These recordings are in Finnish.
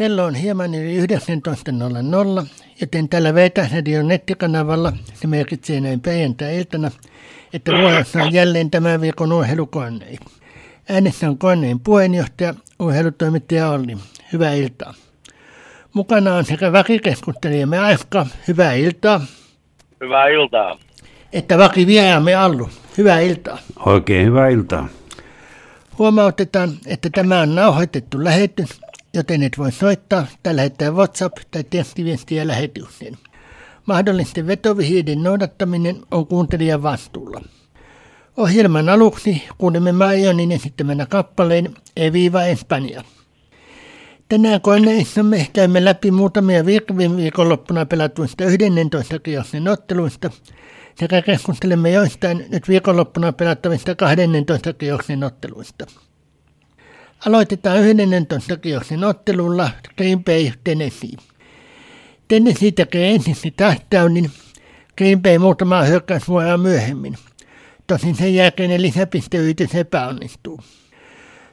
Kello on hieman yli 19.00, joten tällä Vetäsradion nettikanavalla se merkitsee näin perjantai-iltana, että vuorossa on jälleen tämän viikon urheilukonei. Äänessä on koneen puheenjohtaja, urheilutoimittaja Olli. Hyvää iltaa. Mukana on sekä vakikeskustelijamme Aifka, hyvää iltaa. Hyvää iltaa. Että vakivieraamme Allu, hyvää iltaa. Oikein hyvää iltaa. Huomautetaan, että tämä on nauhoitettu lähetys, joten et voi soittaa tai lähettää WhatsApp- tai tekstiviestiä lähetykseen. Mahdollisten vetovihjeiden noudattaminen on kuuntelijan vastuulla. Ohjelman aluksi kuulemme Marionin esittämänä kappaleen Eviva Espanja. Tänään koneissamme käymme läpi muutamia viime viikonloppuna pelatuista 11 kierroksen otteluista sekä keskustelemme joistain nyt viikonloppuna pelattavista 12 kierroksen otteluista. Aloitetaan 11 kierroksen ottelulla Green Bay Tennessee. Tennessee tekee ensin touchdownin, Green Bay muutamaa hyökkäysvuoroa myöhemmin. Tosin sen jälkeinen lisäpisteyritys epäonnistuu.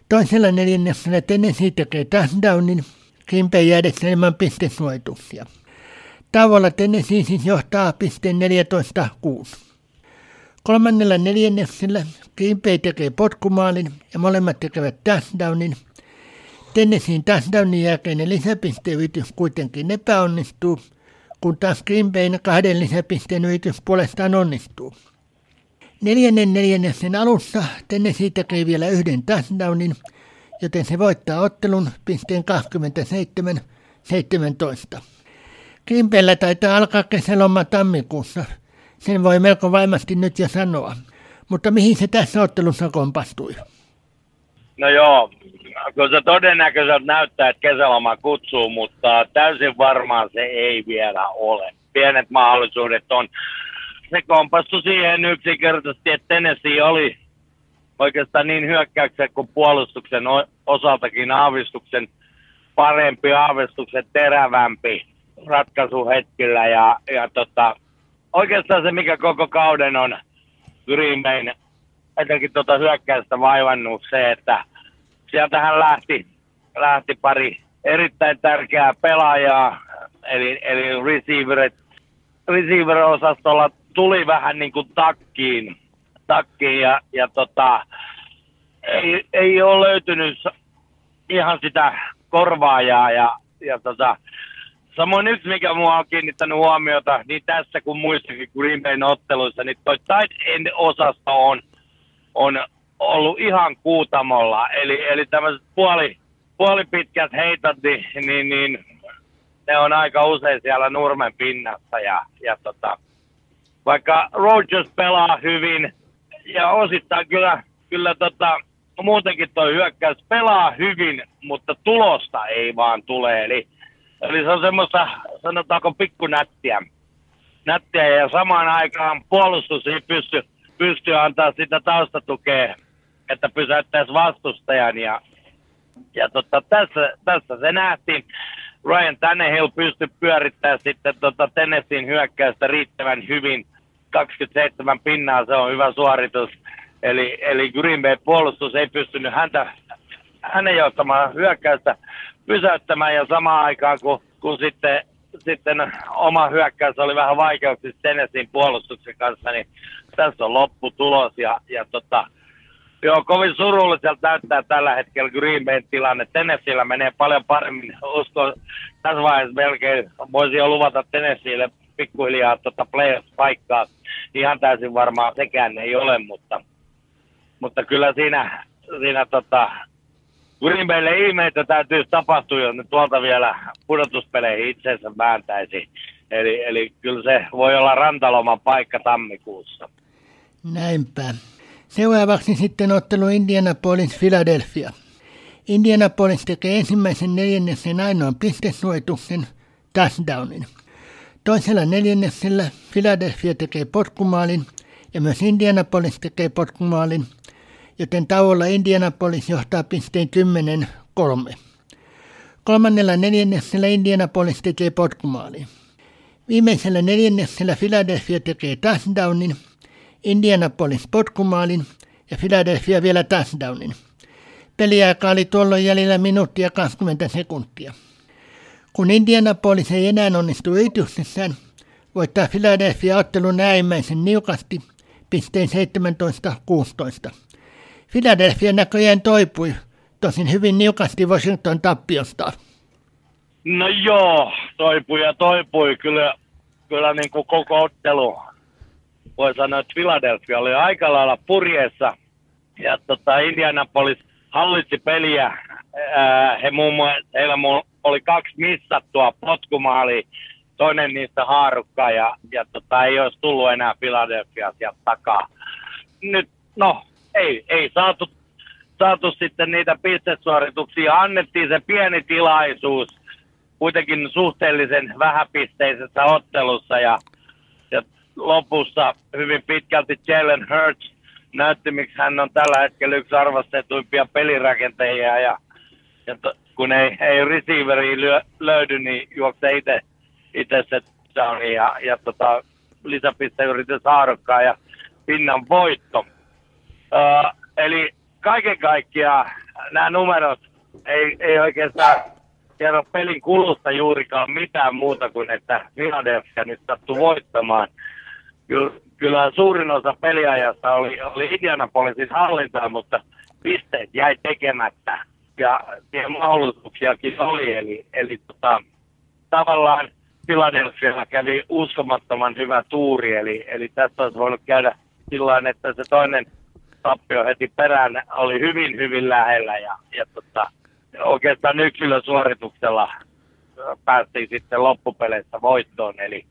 Toisella neljänneksellä Tennessee tekee touchdownin, Green Bay jäädessä ilman pistesuojituksia. Tauolla Tennessee siis johtaa pisteen 14-6. Kolmannella neljänneksellä Bay tekee potkumaalin ja molemmat tekevät touchdownin. Tennesseein touchdownin jälkeinen lisäpisteyritys kuitenkin epäonnistuu, kun taas Bayn kahden lisäpisteen yritys puolestaan onnistuu. Neljännen neljänneksen alussa Tennessee tekee vielä yhden touchdownin, joten se voittaa ottelun pisteen 27-17. Green Bayllä taitaa alkaa kesäloma tammikuussa. Sen voi melko vaimasti nyt jo sanoa. Mutta mihin se tässä ottelussa kompastui? No joo, kun se todennäköisesti näyttää, että kesäloma kutsuu, mutta täysin varmaan se ei vielä ole. Pienet mahdollisuudet on se kompastui siihen yksinkertaisesti, että Tennessee oli oikeastaan niin hyökkäyksen kuin puolustuksen osaltakin aavistuksen parempi, aavistuksen terävämpi ratkaisuhetkillä. Ja, ja tota, oikeastaan se, mikä koko kauden on Green etenkin tuota hyökkäystä vaivannut se, että sieltähän lähti, lähti pari erittäin tärkeää pelaajaa, eli, eli receiver-osastolla tuli vähän niin kuin takkiin, takkiin ja, ja tota, ei, ei ole löytynyt ihan sitä korvaajaa ja, ja tota, samoin yksi, mikä mua on kiinnittänyt huomiota, niin tässä kuin muissakin Green Bayn otteluissa, niin toi tight end osasto on, on ollut ihan kuutamolla. Eli, eli tämmöiset puoli, puolipitkät heitot, niin, niin, niin ne on aika usein siellä nurmen pinnassa ja, ja tota, vaikka Rogers pelaa hyvin ja osittain kyllä, kyllä tota, muutenkin tuo hyökkäys pelaa hyvin, mutta tulosta ei vaan tule. Eli, eli se on semmoista, sanotaanko pikkunättiä. Nättiä ja samaan aikaan puolustus ei pysty, pysty antaa sitä taustatukea, että pysäyttäisi vastustajan. Ja, ja tota, tässä, tässä se nähtiin. Ryan Tannehill pystyi pyörittämään sitten tota Tennesseein hyökkäystä riittävän hyvin – 27 pinnaa, se on hyvä suoritus. Eli, eli Green Bay puolustus ei pystynyt häntä, hänen johtamaan hyökkäystä pysäyttämään ja samaan aikaan kun, kun sitten, sitten oma hyökkäys oli vähän vaikeuksissa Tennesseein puolustuksen kanssa, niin tässä on lopputulos ja, ja tota, Joo, kovin surulliselta näyttää tällä hetkellä Green Bayn tilanne. Tennesseellä menee paljon paremmin. Uskon tässä vaiheessa melkein voisi jo luvata Tennesseelle pikkuhiljaa tota playoff-paikkaa. Ihan täysin varmaan sekään ei ole, mutta, mutta kyllä siinä, siinä tota, Green Baylle ihmeitä täytyy tapahtua, jos ne tuolta vielä pudotuspeleihin itsensä vääntäisi. Eli, eli kyllä se voi olla rantaloman paikka tammikuussa. Näinpä. Seuraavaksi sitten ottelu Indianapolis Philadelphia. Indianapolis tekee ensimmäisen neljänneksen ainoan pistesuojituksen touchdownin. Toisella neljänneksellä Philadelphia tekee potkumaalin ja myös Indianapolis tekee potkumaalin, joten tauolla Indianapolis johtaa pisteen 10-3. Kolmannella neljänneksellä Indianapolis tekee potkumaalin. Viimeisellä neljänneksellä Philadelphia tekee touchdownin, Indianapolis potkumaalin ja Philadelphia vielä touchdownin. Peliaika oli tuolloin jäljellä minuuttia 20 sekuntia. Kun Indianapolis ei enää onnistu yrityksessään, voittaa Philadelphia ottelun äärimmäisen niukasti pisteen 17-16. Philadelphia näköjään toipui, tosin hyvin niukasti Washington tappiosta. No joo, toipui ja toipui. Kyllä, kyllä niin kuin koko ottelu voi sanoa, että Philadelphia oli aika lailla purjeessa. Ja tota, Indianapolis hallitsi peliä. Ää, he muun muassa, heillä oli kaksi missattua potkumaalia, toinen niistä haarukka ja, ja tota, ei olisi tullut enää Philadelphia sieltä takaa. Nyt, no, ei, ei saatu, saatu sitten niitä pistesuorituksia. Annettiin se pieni tilaisuus kuitenkin suhteellisen vähäpisteisessä ottelussa ja, ja lopussa hyvin pitkälti Jalen Hurts näytti, miksi hän on tällä hetkellä yksi arvostetuimpia pelirakentajia ja, ja to, kun ei, ei receiveri lyö, löydy, niin juoksee itse itse se ja, ja tota, lisäpisteyritys ja pinnan voitto. Eli kaiken kaikkiaan nämä numerot ei, ei oikeastaan kerro pelin kulusta juurikaan mitään muuta kuin, että Philadelphia nyt sattui voittamaan. Kyllä, kyllä suurin osa peliajasta oli, oli Indianapolisin hallintaa, mutta pisteet jäi tekemättä ja mahdollisuuksiakin oli. Eli, eli tota, tavallaan Philadelphia kävi uskomattoman hyvä tuuri, eli, eli tästä olisi voinut käydä sillä että se toinen tappio heti perään oli hyvin, hyvin lähellä ja, ja tota, oikeastaan yksilösuorituksella päästiin sitten loppupeleissä voittoon, eli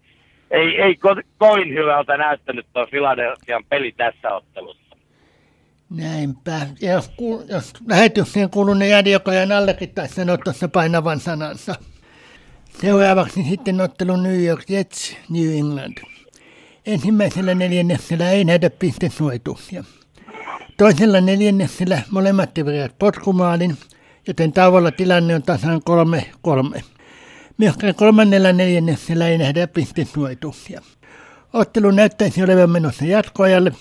ei, ei ko- kovin hyvältä näyttänyt tuo Philadelphian peli tässä ottelussa. Näinpä. Ja jos, ku, jos lähetykseen kuulunut joka jäi allekin taisi sanoa tuossa painavan sanansa. Seuraavaksi sitten ottelu New York Jets, New England. Ensimmäisellä neljänneksellä ei nähdä pistesuojituksia. Toisella neljänneksellä molemmat tekevät potkumaalin, joten tauolla tilanne on tasan 3-3. Myöskään kolmannella neljänneksellä ei nähdä pistesuojituksia. Ottelu näyttäisi olevan menossa jatkoajalle,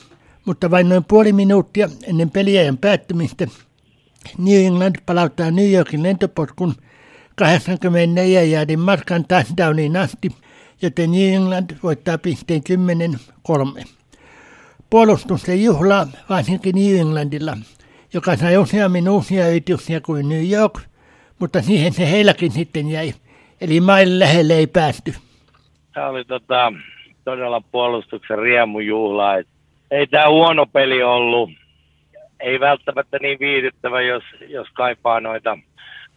mutta vain noin puoli minuuttia ennen peliajan päättymistä New England palauttaa New Yorkin lentopotkun – 84 jäädin matkan touchdowniin asti, joten New England voittaa pisteen 10-3. Puolustus ei juhlaa varsinkin New Englandilla, joka sai useammin uusia yrityksiä kuin New York, mutta siihen se heilläkin sitten jäi, eli maille lähelle ei päästy. Tämä oli tota, todella puolustuksen riemujuhla. ei tämä huono peli ollut. Ei välttämättä niin viihdyttävä, jos, jos kaipaa noita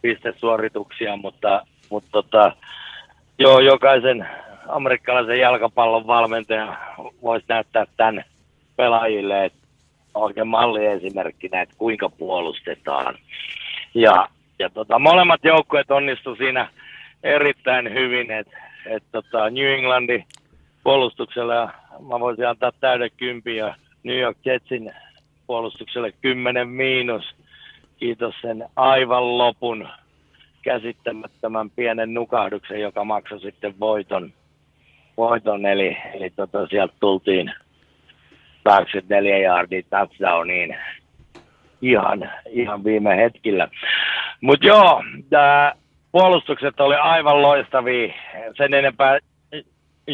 pistesuorituksia, mutta, mutta tota, joo, jokaisen amerikkalaisen jalkapallon valmentaja voisi näyttää tämän pelaajille, oikein malliesimerkkinä, että kuinka puolustetaan. Ja, ja tota, molemmat joukkueet onnistu siinä erittäin hyvin, että et tota, New Englandin puolustuksella mä voisin antaa täyden kympi ja New York Jetsin puolustukselle 10 miinus kiitos sen aivan lopun käsittämättömän pienen nukahduksen, joka maksoi sitten voiton. voiton eli, eli tota, sieltä tultiin 84 yardia touchdowniin ihan, ihan viime hetkillä. Mutta joo, tää, puolustukset oli aivan loistavia. Sen enempää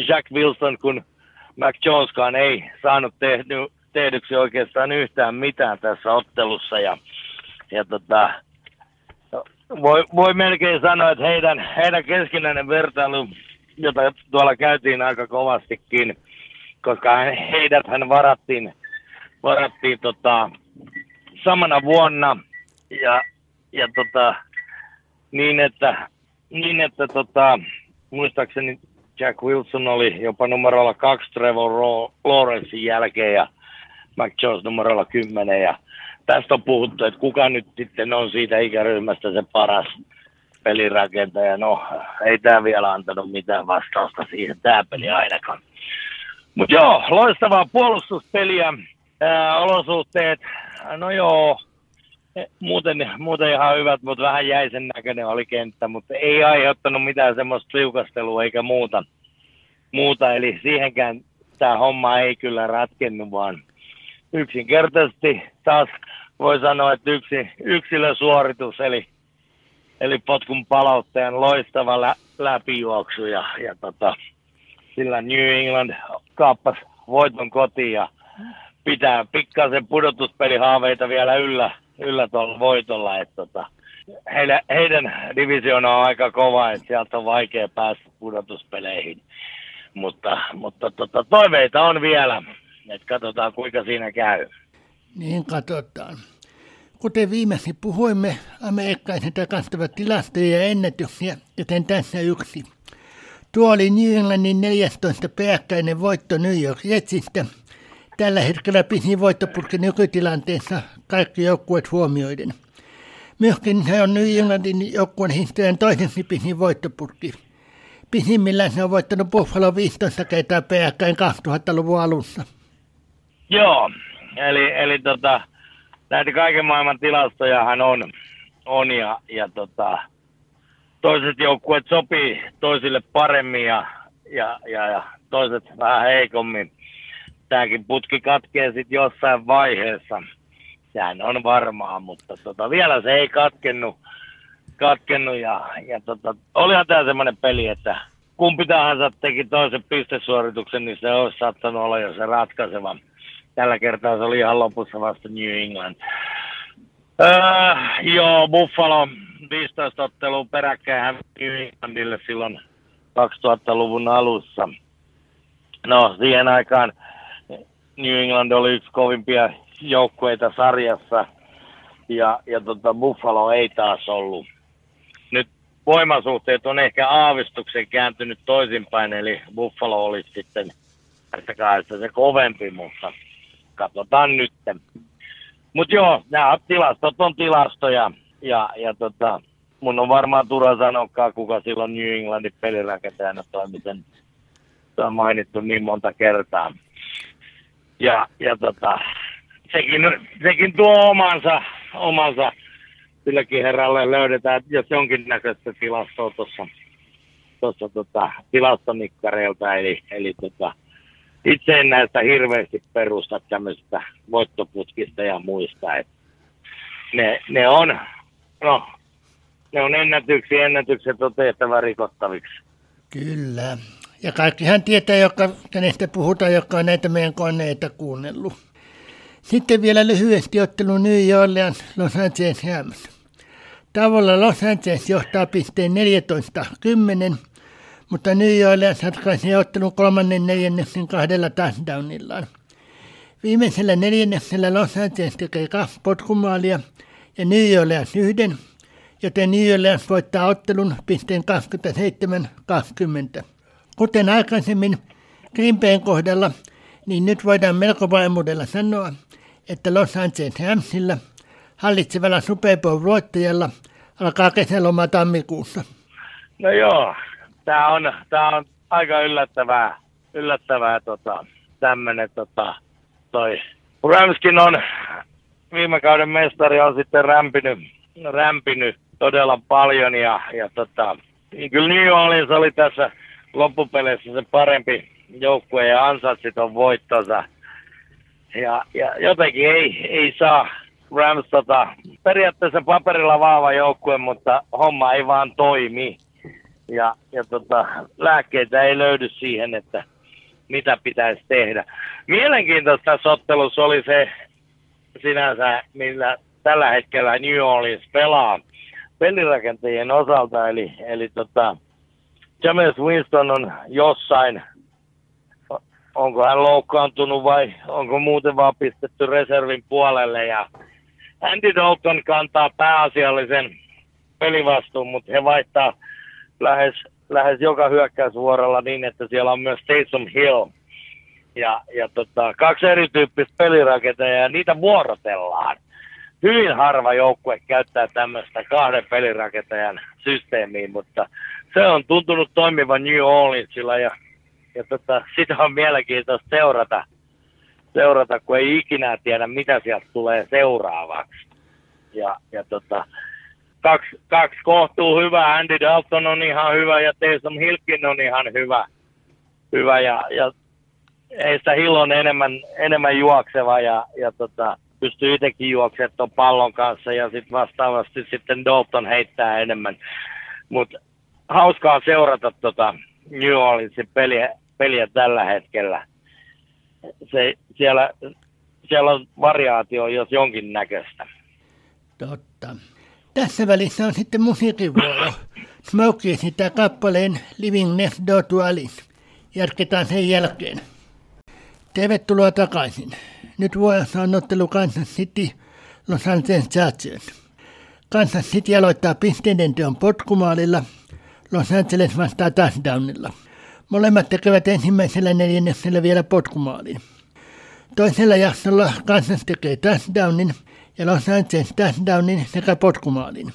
Jack Wilson kuin Mac Joneskaan ei saanut tehdy, tehdyksi oikeastaan yhtään mitään tässä ottelussa. Ja ja tota, voi, voi melkein sanoa, että heidän, heidän keskinäinen vertailu, jota tuolla käytiin aika kovastikin, koska heidät hän varattiin, varattiin tota, samana vuonna ja, ja tota, niin, että, niin, että tota, muistaakseni Jack Wilson oli jopa numerolla kaksi Trevor Lawrencein jälkeen ja Mac Jones numerolla 10 ja tästä on puhuttu, että kuka nyt sitten on siitä ikäryhmästä se paras pelirakentaja. No, ei tämä vielä antanut mitään vastausta siihen, tämä peli ainakaan. Mutta joo, loistavaa puolustuspeliä, ää, olosuhteet, no joo, muuten, muuten ihan hyvät, mutta vähän jäisen näköinen oli kenttä, mutta ei aiheuttanut mitään semmoista liukastelua eikä muuta. muuta. Eli siihenkään tämä homma ei kyllä ratkennut, vaan yksinkertaisesti taas voi sanoa, että yksi yksilösuoritus, eli, eli potkun palautteen loistava lä- läpijuoksu ja, ja tota, sillä New England kaappasi voiton kotiin ja pitää pikkasen pudotuspelihaaveita vielä yllä, yllä tuolla voitolla. Että tota, heidän, heidän divisioona on aika kova, että sieltä on vaikea päästä pudotuspeleihin. Mutta, mutta tota, toiveita on vielä, että katsotaan kuinka siinä käy. Niin katsotaan. Kuten viimeksi puhuimme, amerikkalaiset rakastavat tilastoja ja ennätyksiä, joten tässä yksi. Tuo oli New Englandin 14 peräkkäinen voitto New York Jetsistä. Tällä hetkellä pisin voittopurki nykytilanteessa kaikki joukkueet huomioiden. Myöskin se on New Englandin joukkueen historian toiseksi pisin voittopurki. Pisimmillään se on voittanut Buffalo 15 kertaa peräkkäin 2000-luvun alussa. Joo, eli, eli tota, näitä kaiken maailman tilastojahan on, on ja, ja tota, toiset joukkueet sopii toisille paremmin ja, ja, ja, ja toiset vähän heikommin. Tämäkin putki katkee sitten jossain vaiheessa. Sehän on varmaa, mutta tota, vielä se ei katkennut, katkennut ja, ja tota, olihan tämä semmoinen peli, että kumpi tahansa teki toisen pistesuorituksen, niin se olisi saattanut olla jo se ratkaiseva. Tällä kertaa se oli ihan lopussa vasta New England. Öö, joo, Buffalo 15 ottelua peräkkäin New Englandille silloin 2000-luvun alussa. No, siihen aikaan New England oli yksi kovimpia joukkueita sarjassa ja, ja tota Buffalo ei taas ollut. Nyt voimasuhteet on ehkä aavistuksen kääntynyt toisinpäin, eli Buffalo oli sitten että se kovempi, mutta katsotaan nyt. Mutta joo, nämä tilastot on tilastoja ja, ja tota, mun on varmaan turha sanoa, kuka silloin New Englandin pelirakentajana toimi sen. Se on mainittu niin monta kertaa. Ja, ja tota, sekin, sekin tuo omansa, omansa silläkin herralle löydetään, jos jonkinnäköistä tilastoa tuossa tuossa tota, tilastonikkareilta, eli, eli tota, itse en näistä hirveästi perusta tämmöistä voittoputkista ja muista. Et ne, ne, on, no, ne on ennätyksiä, ennätykset on tehtävä rikottaviksi. Kyllä. Ja kaikkihan tietää, joka, kenestä puhutaan, joka on näitä meidän koneita kuunnellut. Sitten vielä lyhyesti ottelu New Orleans Los Angeles Rams. Tavalla Los Angeles johtaa pisteen 14-10, mutta New Orleans ratkaisi ottelun kolmannen neljänneksen kahdella touchdownillaan. Viimeisellä neljänneksellä Los Angeles tekee kaksi potkumaalia ja Orleans yhden, joten Orleans voittaa ottelun pisteen 27-20. Kuten aikaisemmin Bayn kohdalla, niin nyt voidaan melko varmuudella sanoa, että Los Angeles Ramsilla hallitsevalla Super Bowl-voittajalla alkaa kesäloma tammikuussa. No joo, tämä on, tää on aika yllättävää, yllättävää tota, tämmöinen tota, toi. Ramskin on viime kauden mestari on sitten rämpinyt, rämpinyt todella paljon ja, ja tota, niin kyllä New Orleans oli tässä loppupeleissä se parempi joukkue ja ansaitsi ton voittonsa. Ja, ja jotenkin ei, ei saa Rams tota, periaatteessa paperilla vahva joukkue, mutta homma ei vaan toimi. Ja, ja tota, lääkkeitä ei löydy siihen, että mitä pitäisi tehdä. Mielenkiintoista tässä ottelussa oli se sinänsä, millä tällä hetkellä New Orleans pelaa pelirakentajien osalta, eli, eli tota, James Winston on jossain, onko hän loukkaantunut vai onko muuten vaan pistetty reservin puolelle. Ja Andy Dalton kantaa pääasiallisen pelivastuun, mutta he vaihtaa lähes, lähes joka hyökkäysvuorolla niin, että siellä on myös Taysom Hill ja, ja tota, kaksi erityyppistä pelirakentajaa ja niitä vuorotellaan. Hyvin harva joukkue käyttää tämmöistä kahden pelirakentajan systeemiä, mutta se on tuntunut toimivan New Orleansilla ja, ja tota, sitä on mielenkiintoista seurata, seurata, kun ei ikinä tiedä, mitä sieltä tulee seuraavaksi. Ja, ja tota, kaksi, kaksi kohtuu hyvä, Andy Dalton on ihan hyvä ja Taysom Hilkin on ihan hyvä. hyvä ja, ja ei sitä Hill on enemmän, enemmän juokseva ja, ja tota, pystyy itsekin juoksemaan tuon pallon kanssa ja sitten vastaavasti sitten Dalton heittää enemmän. Mutta hauskaa seurata tota New Orleansin peliä, peliä tällä hetkellä. Se, siellä, siellä on variaatio jos jonkin näköistä. Totta. Tässä välissä on sitten musiikkivuoro. Smokey esittää kappaleen Living Next Door to Alice. Jatketaan sen jälkeen. Tervetuloa takaisin. Nyt vuorossa on ottelu Kansas City Los Angeles Chargers. Kansas City aloittaa pisteiden teon potkumaalilla. Los Angeles vastaa touchdownilla. Molemmat tekevät ensimmäisellä neljänneksellä vielä potkumaalin. Toisella jaksolla Kansas tekee touchdownin ja Los Angeles touchdownin sekä potkumaalin.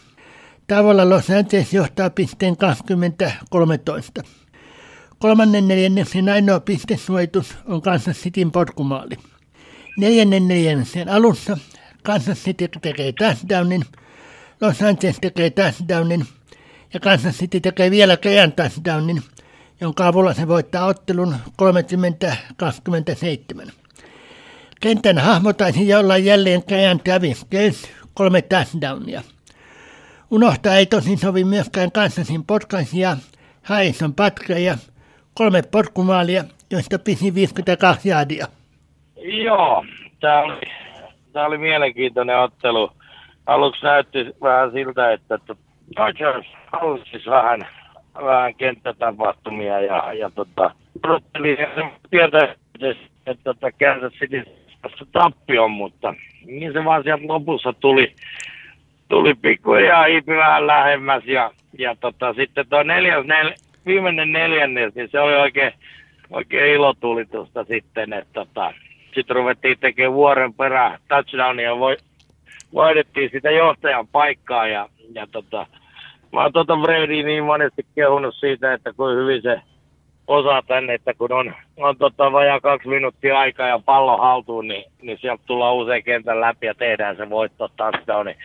Tavalla Los Angeles johtaa pisteen 20-13. Kolmannen neljänneksen ainoa pistesuojitus on Kansas Cityn potkumaali. Neljännen neljänneksen alussa Kansas City tekee touchdownin, Los Angeles tekee touchdownin ja Kansas City tekee vielä kerran touchdownin, jonka avulla se voittaa ottelun 30-27. Kentän hahmotaisi jolla jälleen kerran Travis Kelce kolme touchdownia. Unohtaa ei tosin sovi myöskään Kansasin potkaisia Harrison Patreja, kolme potkumaalia, joista pisi 52 jaadia. Joo, tämä oli, tämä oli mielenkiintoinen ottelu. Aluksi näytti vähän siltä, että Dodgers hallitsisi vähän, vähän kenttätapahtumia ja, ja tota, odotteli tietää, että, tota, Kansas City tappion, mutta niin se vaan sieltä lopussa tuli, tuli pikkuhiljaa hiipi vähän lähemmäs ja, ja tota, sitten tuo neljäs, nel, viimeinen neljännes, niin se oli oikein, oikein ilotulitusta sitten, että tota, sitten ruvettiin tekemään vuoren perään touchdownia voi, voidettiin sitä johtajan paikkaa ja, ja tota, mä oon tota Brady niin monesti kehunut siitä, että kuin hyvin se osaa tänne, että kun on, on tota vajaa kaksi minuuttia aikaa ja pallo haltuun, niin, niin sieltä tullaan usein kentän läpi ja tehdään se voitto touchdown. Niin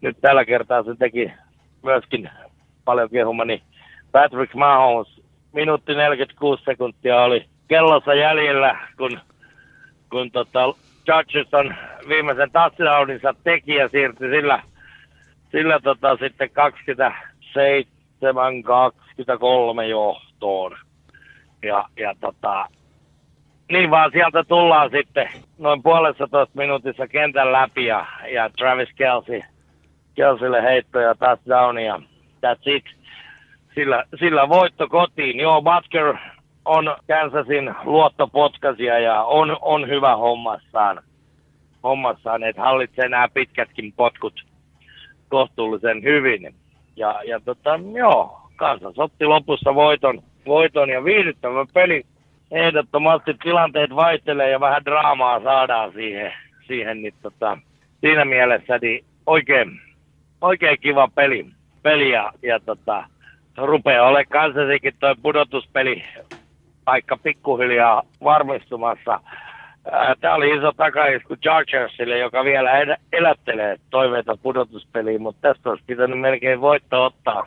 nyt tällä kertaa se teki myöskin paljon kehumani Patrick Mahomes. Minuutti 46 sekuntia oli kellossa jäljellä, kun, kun tota Judges on viimeisen touchdowninsa teki ja siirtyi sillä, sillä tota sitten 27-23 johtoon. Ja, ja tota, niin vaan sieltä tullaan sitten noin puolessa toista minuutissa kentän läpi ja, ja Travis Kelsey, Kelseylle heitto ja touchdown ja that's it. Sillä, sillä voitto kotiin. Joo, Butker on Kansasin luottopotkasia ja on, on hyvä hommassaan. Hommassaan, että hallitsee nämä pitkätkin potkut kohtuullisen hyvin. Ja, ja tota, joo, Kansas otti lopussa voiton voiton ja viihdyttävä peli. Ehdottomasti tilanteet vaihtelee ja vähän draamaa saadaan siihen, siihen niin tota, siinä mielessä niin oikein, oikein kiva peli, peli ja, ja tota, rupeaa olemaan kansasikin toi pudotuspeli paikka pikkuhiljaa varmistumassa. Tämä oli iso takaisku Chargersille, joka vielä elättelee toiveita pudotuspeliin, mutta tästä olisi pitänyt melkein voitto ottaa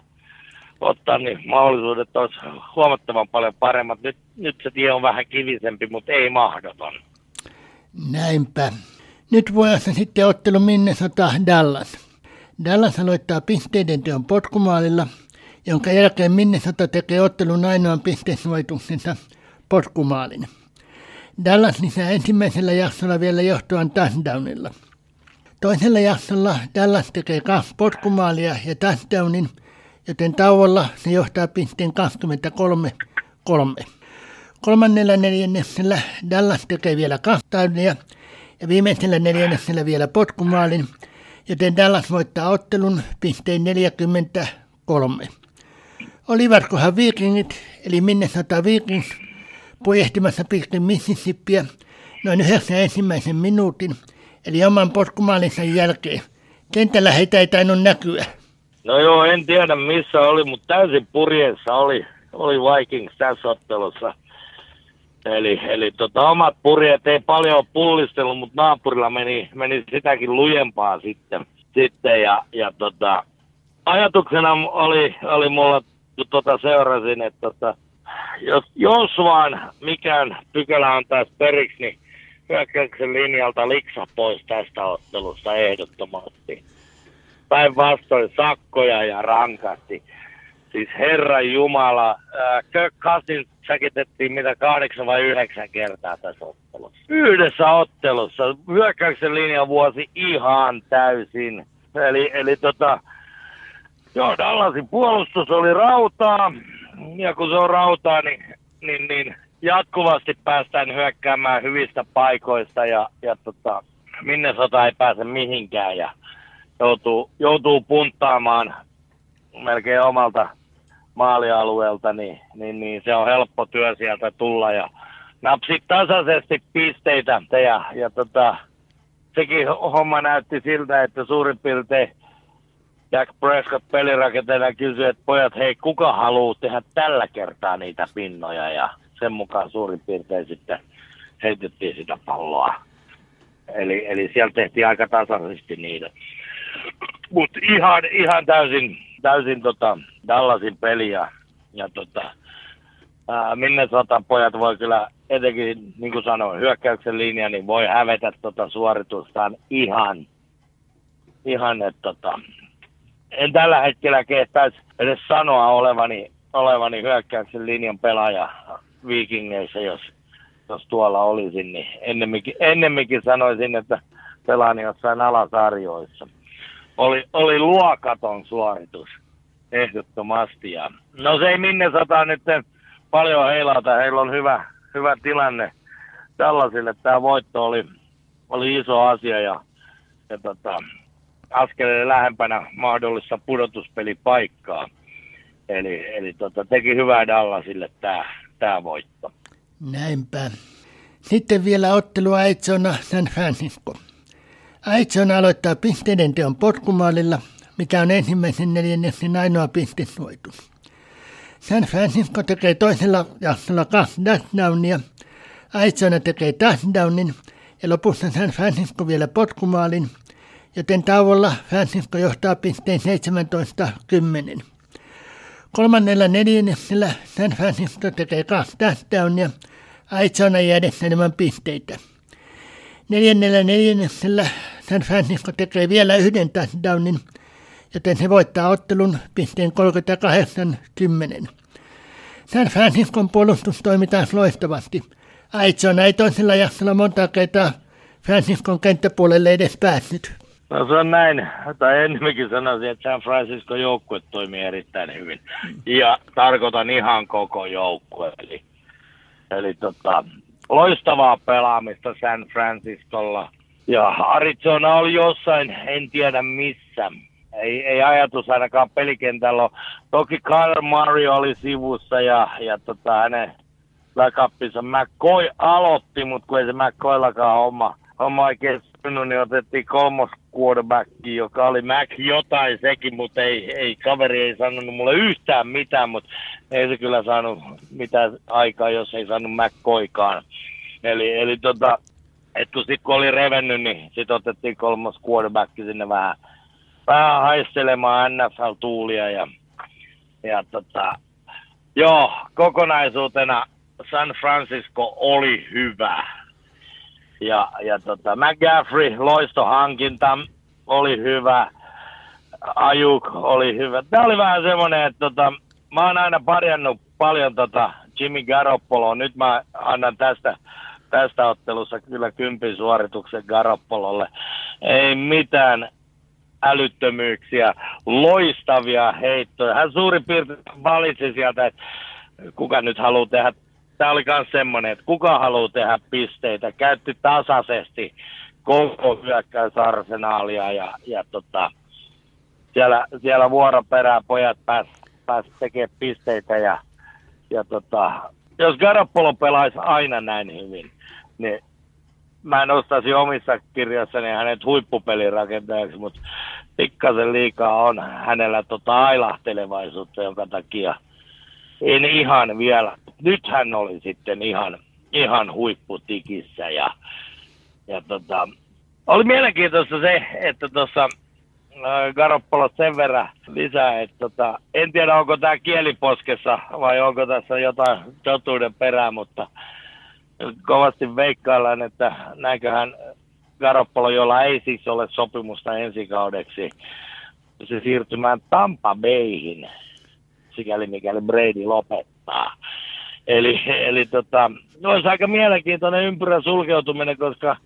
ottaa, niin mahdollisuudet olisi huomattavan paljon paremmat. Nyt, nyt se tie on vähän kivisempi, mutta ei mahdoton. Näinpä. Nyt vuodessa sitten ottelu Minnesota Dallas. Dallas aloittaa pisteiden teon potkumaalilla, jonka jälkeen Minnesota tekee ottelun ainoan pistesuojituksensa potkumaalin. Dallas lisää ensimmäisellä jaksolla vielä johtoan touchdownilla. Toisella jaksolla Dallas tekee kaksi potkumaalia ja touchdownin – joten tauolla se johtaa pisteen 23-3. Kolmannella neljänneksellä Dallas tekee vielä kahtaunia ja viimeisellä neljänneksellä vielä potkumaalin, joten Dallas voittaa ottelun pisteen 43. Olivatkohan Vikingit, eli Minnesota Vikings, pujehtimassa pitkin Mississippiä noin yhdeksän ensimmäisen minuutin, eli oman potkumaalinsa jälkeen. Kentällä heitä ei tainnut näkyä. No joo, en tiedä missä oli, mutta täysin purjeessa oli, oli Vikings tässä ottelussa. Eli, eli tota, omat purjeet ei paljon pullistellut, mutta naapurilla meni, meni sitäkin lujempaa sitten. sitten ja, ja tota, ajatuksena oli, oli mulla, kun tota seurasin, että tota, jos, jos vaan mikään pykälä antaisi periksi, niin hyökkäyksen linjalta liksa pois tästä ottelusta ehdottomasti päinvastoin sakkoja ja rankasti. Siis Herra Jumala, Cousins säkitettiin mitä kahdeksan vai yhdeksän kertaa tässä ottelussa. Yhdessä ottelussa. Hyökkäyksen linja vuosi ihan täysin. Eli, eli tota, joo, Dallasin puolustus oli rautaa. Ja kun se on rautaa, niin, niin, niin jatkuvasti päästään hyökkäämään hyvistä paikoista ja, ja tota, minne sota ei pääse mihinkään ja joutuu, joutuu punttaamaan melkein omalta maalialueelta, niin, niin, niin se on helppo työ sieltä tulla ja napsi tasaisesti pisteitä ja, ja tota, sekin homma näytti siltä, että suurin piirtein Jack Prescott pelirakenteena kysyi, että pojat, hei, kuka haluaa tehdä tällä kertaa niitä pinnoja ja sen mukaan suurin piirtein sitten heitettiin sitä palloa. Eli, eli siellä tehtiin aika tasaisesti niitä. Mutta ihan, ihan täysin, täysin tota Dallasin peliä. Ja tota, ää, minne sotan pojat voi kyllä, etenkin niin kuin sanoin, hyökkäyksen linja, niin voi hävetä tota suoritustaan ihan, ihan että tota, en tällä hetkellä kehtäisi edes sanoa olevani, olevani hyökkäyksen linjan pelaaja Vikingeissa, jos, jos tuolla olisin, niin ennemminkin, ennemminkin sanoisin, että pelaan jossain alasarjoissa. Oli, oli luokaton suoritus ehdottomasti. Ja, no se ei minne sataa nyt paljon heilata. Heillä on hyvä, hyvä tilanne tällaisille. Tämä voitto oli, oli iso asia ja, ja tota, askeleen lähempänä mahdollista pudotuspelipaikkaa. Eli, eli tota, teki hyvää Dallasille tämä tää voitto. Näinpä. Sitten vielä ottelu Aitsona San Francisco. Aitsona aloittaa pisteiden teon potkumaalilla, mikä on ensimmäisen neljänneksen ainoa pistesuoitus. San Francisco tekee toisella jaksolla kaksi touchdownia. Aitsona tekee touchdownin ja lopussa San Francisco vielä potkumaalin, joten tauolla Francisco johtaa pisteen 17-10. Kolmannella neljänneksellä San Francisco tekee kaksi touchdownia, Aitsona jäädessä ilman pisteitä. Neljännellä neljänneksellä San Francisco tekee vielä yhden touchdownin, joten se voittaa ottelun pisteen 38-10. San Franciscon puolustus toimi taas loistavasti. Aitsona ei toisella jaksolla monta kertaa Franciscon kenttäpuolelle edes päässyt. No se on näin, tai enemmänkin sanoisin, että San Francisco joukkue toimii erittäin hyvin. Ja tarkoitan ihan koko joukkue. Eli, eli tota, loistavaa pelaamista San Franciscolla. Ja Arizona oli jossain, en tiedä missä. Ei, ei ajatus ainakaan pelikentällä Toki Kyle Murray oli sivussa ja, ja tota, hänen backupinsa McCoy aloitti, mutta kun ei se McCoyllakaan homma, homma oikein niin otettiin kolmos quarterback, joka oli Mac jotain sekin, mutta ei, ei, kaveri ei sanonut mulle yhtään mitään, mutta ei se kyllä saanut mitään aikaa, jos ei saanut Mac koikaan. Eli, eli tota, et kun sit kun oli revennyt, niin sit otettiin kolmas quarterback sinne vähän, vähän haistelemaan NFL-tuulia ja, ja tota, joo, kokonaisuutena San Francisco oli hyvä ja, ja tota, McGaffrey, loistohankinta, oli hyvä. Ajuk oli hyvä. Tämä oli vähän semmoinen, että tota, mä oon aina parjannut paljon tota Jimmy Garoppoloa. Nyt mä annan tästä, tästä ottelussa kyllä kympin suorituksen Garoppololle. Ei mitään älyttömyyksiä, loistavia heittoja. Hän suurin piirtein valitsi sieltä, että kuka nyt haluaa tehdä tämä oli myös semmoinen, että kuka haluaa tehdä pisteitä, käytti tasaisesti koko hyökkäysarsenaalia ja, ja tota, siellä, siellä vuoroperään pojat pääs, pääs tekemään pisteitä ja, ja tota, jos Garoppolo pelaisi aina näin hyvin, niin mä nostaisin omissa kirjassani hänet huippupelirakentajaksi, mutta pikkasen liikaa on hänellä tota ailahtelevaisuutta, jonka takia – en ihan vielä. Nyt hän oli sitten ihan, ihan huipputikissä ja, ja tota, oli mielenkiintoista se, että tuossa äh, Garoppolo sen verran lisää, että tota, en tiedä onko tämä kieliposkessa vai onko tässä jotain totuuden perää, mutta kovasti veikkaillaan, että näinköhän Garoppolo, jolla ei siis ole sopimusta ensi kaudeksi, se siirtymään Tampa Bayhin sikäli mikäli Brady lopettaa. Eli, eli tota, no olisi aika mielenkiintoinen ympyrän sulkeutuminen, koska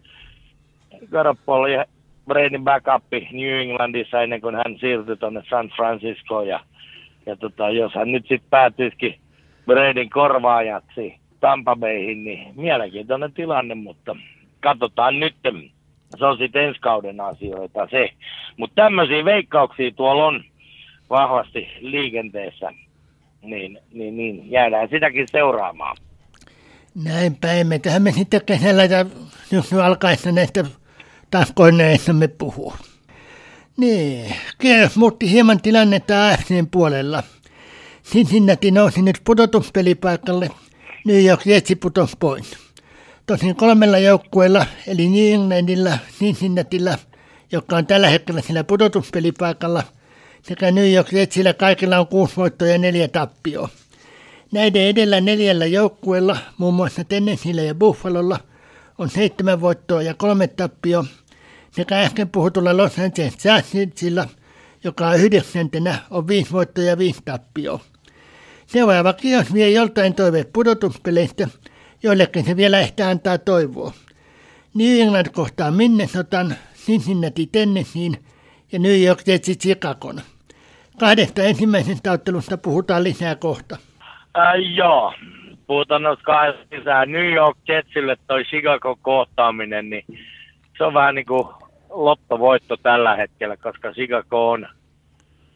Garoppolo ja Bradyn backup New Englandissa ennen kuin hän siirtyi tuonne San Franciscoon. Ja, ja tota, jos hän nyt sitten päätyisikin Bradyn korvaajaksi Tampa Bayhin, niin mielenkiintoinen tilanne, mutta katsotaan nyt. Se on sitten ensi kauden asioita se. Mutta tämmöisiä veikkauksia tuolla on vahvasti liikenteessä, niin, niin, niin jäädään sitäkin seuraamaan. Näinpä, emme tähän me sitten kesällä ja nyt alkaessa näistä taas koneissamme puhua. Niin, Kierros muutti hieman tilannetta AFCn puolella. Cincinnati nousi nyt pudotuspelipaikalle, New York Jetsi putosi pois. Tosin kolmella joukkueella, eli New Englandilla, Cincinnatilla, joka on tällä hetkellä sillä pudotuspelipaikalla, sekä New York Jetsillä kaikilla on kuusi voittoa ja neljä tappioa. Näiden edellä neljällä joukkueella, muun muassa Tennesseellä ja Buffalolla, on seitsemän voittoa ja kolme tappioa, sekä äsken puhutulla Los Angeles Chargersilla, joka on yhdeksäntenä, on viisi voittoa ja viisi tappioa. Seuraava kierros vie joltain toive pudotuspeleistä, joillekin se vielä ehkä antaa toivoa. New England kohtaa Minnesotan, Cincinnati Tennesseein ja New York Jetsi Chicagon. Kahdesta ensimmäisestä ottelusta puhutaan lisää kohta. Äh, joo, puhutaan noista kahdesta lisää. New York Jetsille toi Chicago kohtaaminen, niin se on vähän niin kuin lottovoitto tällä hetkellä, koska Chicago on,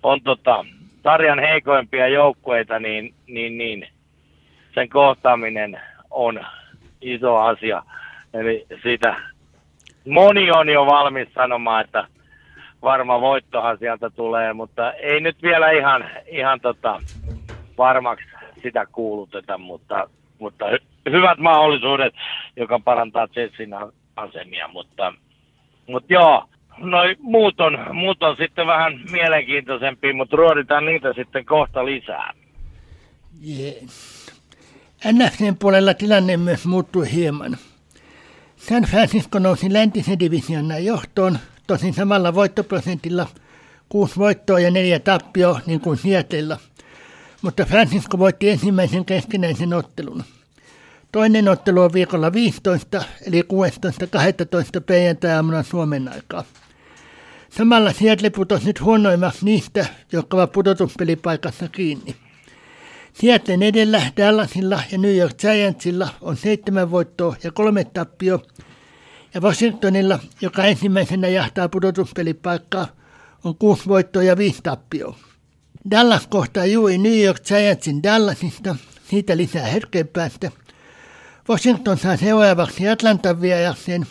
on tota, sarjan heikoimpia joukkueita, niin, niin, niin sen kohtaaminen on iso asia. Eli siitä moni on jo valmis sanomaan, että varma voittohan sieltä tulee, mutta ei nyt vielä ihan, ihan tota, varmaksi sitä kuuluteta, mutta, mutta hy- hyvät mahdollisuudet, joka parantaa Jetsin asemia, mutta, mutta joo, noi muut on, muut on sitten vähän mielenkiintoisempia, mutta ruoditaan niitä sitten kohta lisää. Yes. NFCn puolella tilanne myös muuttui hieman. San Francisco nousi läntisen divisionan johtoon, tosin samalla voittoprosentilla kuusi voittoa ja neljä tappioa, niin kuin Seattleilla. Mutta Francisco voitti ensimmäisen keskinäisen ottelun. Toinen ottelu on viikolla 15, eli 16.12. perjantai-aamuna Suomen aikaa. Samalla Seattle putosi nyt huonoimmaksi niistä, jotka ovat pudotuspelipaikassa kiinni. Seattlen edellä Dallasilla ja New York Giantsilla on seitsemän voittoa ja kolme tappio. Ja Washingtonilla, joka ensimmäisenä jahtaa pudotuspelipaikkaa, on kuusi voittoa ja viisi tappioa. Dallas kohtaa juuri New York Giantsin Dallasista, siitä lisää hetken päästä. Washington saa seuraavaksi Atlantan vierakseen.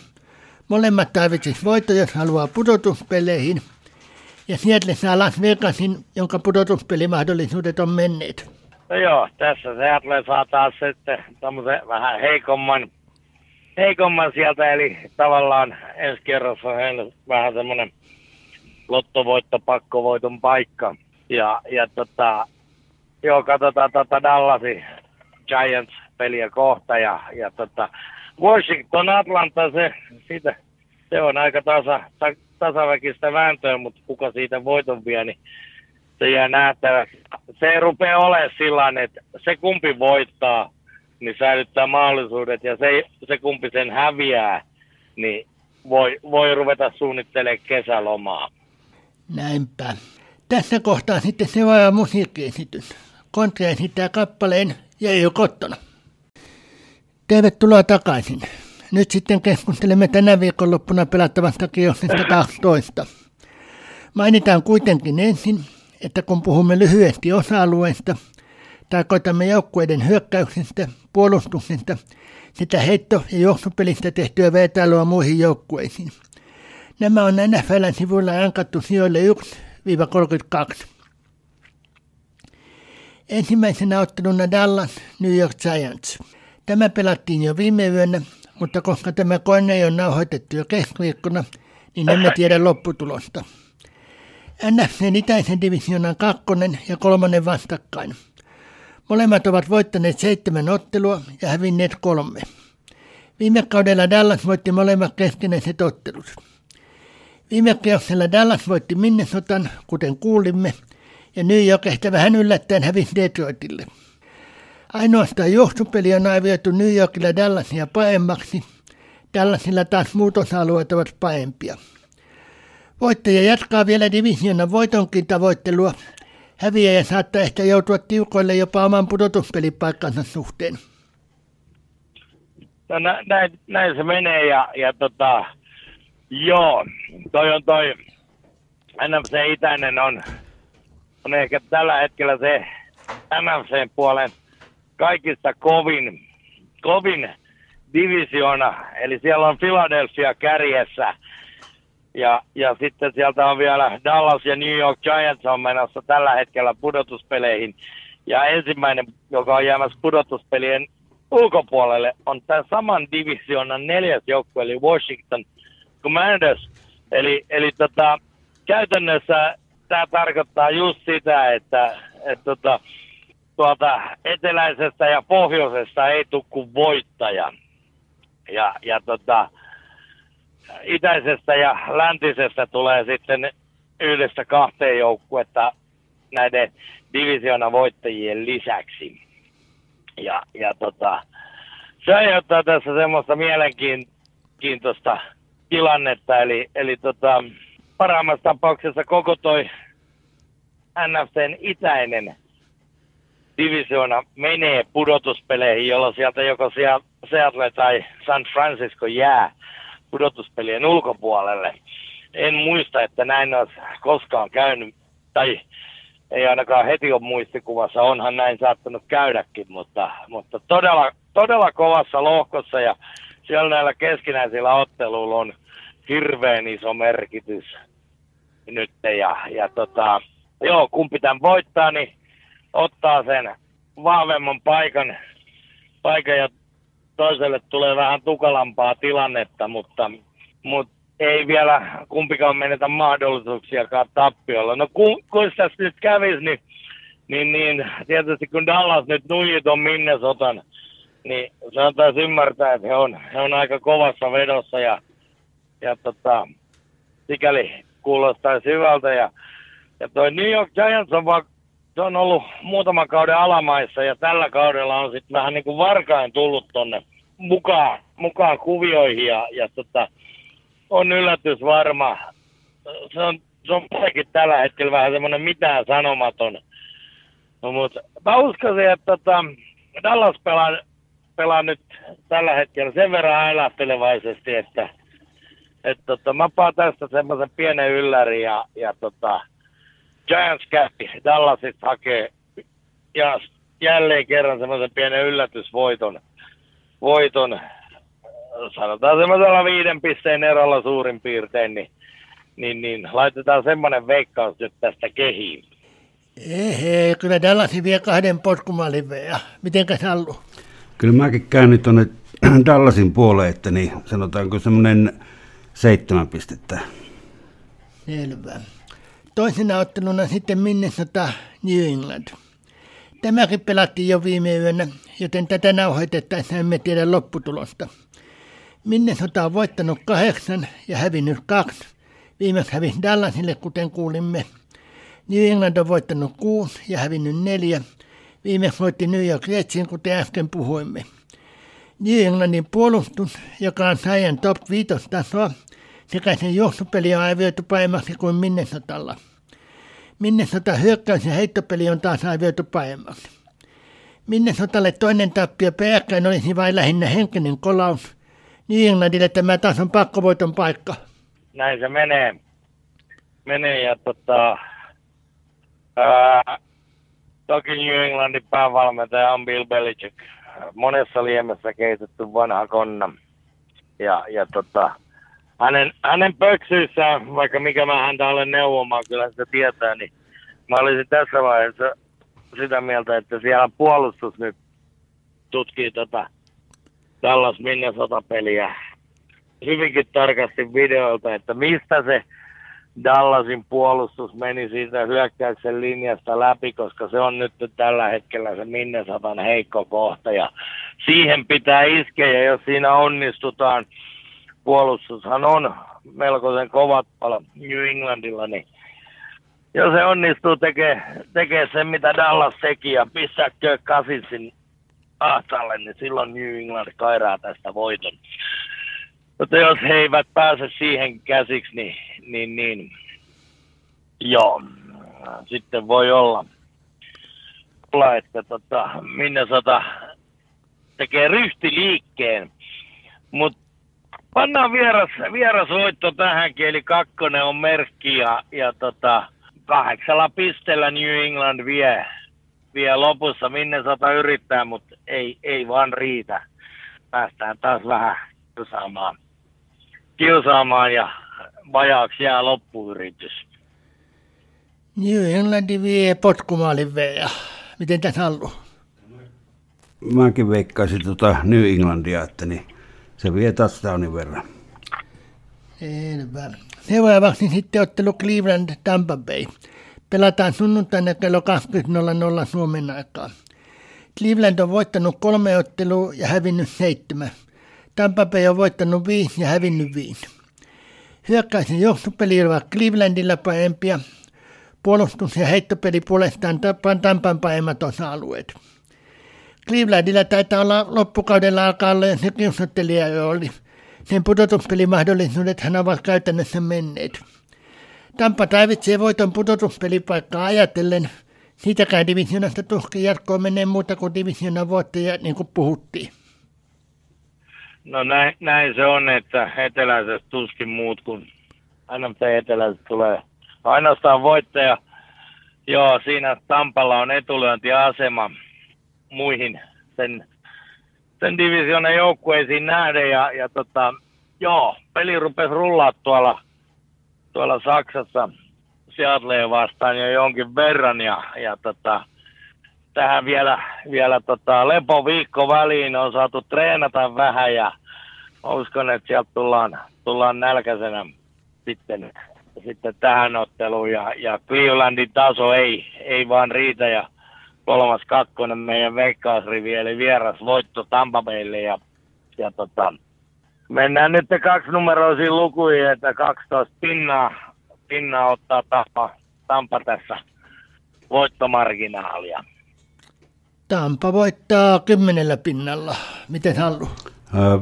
Molemmat tarvitsisivat voitto, jos haluaa pudotuspeleihin. Ja Seattle saa Las Vegasin, jonka pudotuspelimahdollisuudet on menneet. No joo, tässä Seattle saa taas sitten vähän heikomman, heikomman sieltä, eli tavallaan ensi kerros on vähän semmoinen lottovoitto, pakkovoiton paikka. Ja, ja tota, joo, katsotaan tota Dallasi Giants peliä kohta ja, ja tota, Washington Atlanta, se, siitä, se on aika tasa, ta, tasaväkistä vääntöä, mutta kuka siitä voiton vie, niin se jää nähtäväksi. Se rupeaa olemaan sillä että se kumpi voittaa, niin säilyttää mahdollisuudet, ja se, se kumpi sen häviää, niin voi, voi ruveta suunnittelemaan kesälomaa. Näinpä. Tässä kohtaa sitten seuraava musiikkiesitys. Kontra esittää kappaleen ja ei ole kottona. Tervetuloa takaisin. Nyt sitten keskustelemme tänä viikonloppuna pelattavasta kierroksesta 12. Mainitaan kuitenkin ensin, että kun puhumme lyhyesti osa-alueesta, tarkoitamme joukkueiden hyökkäyksestä, puolustuksesta, sitä heitto- ja juoksupelistä tehtyä vertailua muihin joukkueisiin. Nämä on NFLn sivuilla ankattu sijoille 1-32. Ensimmäisenä otteluna Dallas New York Giants. Tämä pelattiin jo viime yönä, mutta koska tämä kone ole nauhoitettu jo keskiviikkona, niin emme tiedä lopputulosta. NFCn itäisen divisionan kakkonen ja kolmonen vastakkain. Molemmat ovat voittaneet seitsemän ottelua ja hävinneet kolme. Viime kaudella Dallas voitti molemmat keskinäiset ottelut. Viime kierroksella Dallas voitti Minnesotan, kuten kuulimme, ja New York ehkä vähän yllättäen hävisi Detroitille. Ainoastaan johtopeli on arvioitu New Yorkilla Dallasia paremmaksi, Dallasilla taas muutosalueet ovat parempia. Voittaja jatkaa vielä divisionan voitonkin tavoittelua. Häviäjä saattaa ehkä joutua tiukoille jopa oman pudotuspelipaikkansa suhteen. No, nä, näin, näin, se menee ja, ja tota, joo, toi on toi NFC Itäinen on, on ehkä tällä hetkellä se NFC puolen kaikista kovin, kovin divisiona, eli siellä on Philadelphia kärjessä ja, ja sitten sieltä on vielä Dallas ja New York Giants on menossa tällä hetkellä pudotuspeleihin. Ja ensimmäinen, joka on jäämässä pudotuspelien ulkopuolelle, on tämän saman divisionan neljäs joukkue, eli Washington Commanders. Eli, eli tota, käytännössä tämä tarkoittaa just sitä, että, että tota, tuolta eteläisestä ja pohjoisesta ei tule kuin voittaja. Ja, ja tota, itäisestä ja läntisestä tulee sitten yhdestä kahteen joukkuetta näiden divisiona voittajien lisäksi. Ja, ja tota, se aiheuttaa tässä semmoista mielenkiintoista tilannetta, eli, eli tota, parhaimmassa tapauksessa koko toi NFCn itäinen divisiona menee pudotuspeleihin, jolloin sieltä joko Seattle tai San Francisco jää pudotuspelien ulkopuolelle. En muista, että näin olisi koskaan käynyt, tai ei ainakaan heti ole muistikuvassa, onhan näin saattanut käydäkin, mutta, mutta todella, todella kovassa lohkossa ja siellä näillä keskinäisillä otteluilla on hirveän iso merkitys nyt ja, ja tota, joo, kumpi tämän voittaa, niin ottaa sen vahvemman paikan, paikan ja toiselle tulee vähän tukalampaa tilannetta, mutta, mutta ei vielä kumpikaan menetä mahdollisuuksiakaan tappiolla. No kun, kun tässä nyt kävisi, niin, niin, niin tietysti kun Dallas nyt nuijii tuon Minnesotan, niin se antaisi ymmärtää, että he on, he on aika kovassa vedossa ja, ja tota, sikäli kuulostaisi hyvältä. Ja, ja toi New York Giants on vaan se on ollut muutaman kauden alamaissa ja tällä kaudella on sitten vähän niin kuin varkain tullut tonne mukaan, mukaan kuvioihin ja, ja tota, on yllätys varma. Se on, se on tällä hetkellä vähän semmoinen mitään sanomaton. No, mutta mä uskoisin, että tota, Dallas pelaa, pelaa nyt tällä hetkellä sen verran ailahtelevaisesti, että et tota, mä paan tästä semmoisen pienen ylläri ja, ja tota, Giants kävi Dallasista hakee ja jälleen kerran semmoisen pienen yllätysvoiton. Voiton, sanotaan semmoisella viiden pisteen erolla suurin piirtein, niin, niin, niin laitetaan semmoinen veikkaus nyt tästä kehiin. Ei, kyllä Dallasin vie kahden potkumallin ja mitenkä Sallu? Kyllä mäkin käännin tuonne Dallasin puoleen, että niin sanotaanko semmoinen seitsemän pistettä. Selvä. Toisena otteluna sitten Minnesota New England. Tämäkin pelattiin jo viime yönä, joten tätä nauhoitettaessa emme tiedä lopputulosta. Minnesota on voittanut kahdeksan ja hävinnyt kaksi. Viimeksi hävisi Dallasille, kuten kuulimme. New England on voittanut kuusi ja hävinnyt neljä. Viimeksi voitti New York Jetsin, kuten äsken puhuimme. New Englandin puolustus, joka on Saiyan top 5 tasoa, sekä sen johtopeli on arvioitu paremmaksi kuin Minnesotalla. Minnesota hyökkäys ja heittopeli on taas arvioitu paremmaksi. Minnesotalle toinen tappio peräkkäin olisi vain lähinnä henkinen kolaus. New Englandille tämä taas on pakkovoiton paikka. Näin se menee. Menee ja tota, ää, toki New Englandin päävalmentaja on Bill Belichick. Monessa liemessä keitetty vanha konna. Ja, ja tota, hänen, hänen pöksyissään, vaikka mikä mä häntä olen neuvomaan, kyllä sitä tietää, niin mä olisin tässä vaiheessa sitä mieltä, että siellä puolustus nyt tutkii tota Dallas Minnesota-peliä hyvinkin tarkasti videolta, että mistä se Dallasin puolustus meni siitä hyökkäyksen linjasta läpi, koska se on nyt tällä hetkellä se Minnesotan heikko kohta ja siihen pitää iskeä ja jos siinä onnistutaan, puolustushan on melkoisen kovat pala New Englandilla, niin jos se onnistuu tekemään tekee sen, mitä Dallas teki ja pistää Kirk ahtaalle, niin silloin New England kairaa tästä voiton. Mutta jos he eivät pääse siihen käsiksi, niin, niin, niin joo, sitten voi olla, olla että tota, Minnesota tekee ryhtiliikkeen. Mutta pannaan vieras, vierasvoitto tähänkin, eli kakkonen on merkki ja, ja tota, kahdeksalla pisteellä New England vie, vie lopussa. Minnesota yrittää, mutta ei, ei vaan riitä. Päästään taas vähän kiusaamaan, kiusaamaan ja vajaaksi jää loppuyritys. New England vie potkumaalin veja. Miten tässä on Mäkin veikkaisin tuota New Englandia, että niin se vie touchdownin verran. Selvä. Seuraavaksi sitten ottelu Cleveland Tampa Bay. Pelataan sunnuntaina kello 20.00 Suomen aikaa. Cleveland on voittanut kolme ottelua ja hävinnyt seitsemän. Tampa Bay on voittanut viisi ja hävinnyt viisi. Hyökkäisen johtopeli ovat Clevelandilla parempia. Puolustus- ja heittopeli puolestaan Tampan paremmat osa-alueet. Clevelandilla taitaa olla loppukaudella alkaa olla se kiusottelija oli. Sen pudotuspelimahdollisuudet hän ovat käytännössä menneet. Tampa tarvitsee voiton pudotuspelipaikkaa ajatellen. Siitäkään divisionasta tuskin jatkoon menee muuta kuin divisioonan voittaja, niin kuin puhuttiin. No näin, näin se on, että eteläisestä tuskin muut kuin aina mitä eteläisestä tulee. Ainoastaan voittaja, joo, siinä Tampalla on etulyöntiasema muihin sen, sen divisioonan joukkueisiin nähden. Ja, ja tota, joo, peli rupesi rullaa tuolla, tuolla Saksassa Seattleen vastaan jo jonkin verran. Ja, ja tota, tähän vielä, vielä tota, lepoviikko väliin on saatu treenata vähän ja uskon, että sieltä tullaan, tullaan nälkäisenä sitten, sitten tähän otteluun. Ja, ja Clevelandin taso ei, ei vaan riitä ja kolmas kakkonen meidän veikkausrivi, eli vieras voitto Tampa Baylle ja, ja tota, mennään nyt kaksi numeroisiin lukuihin, että 12 pinnaa, pinnaa ottaa Tampa, Tampa tässä voittomarginaalia. Tampa voittaa kymmenellä pinnalla. Miten halu?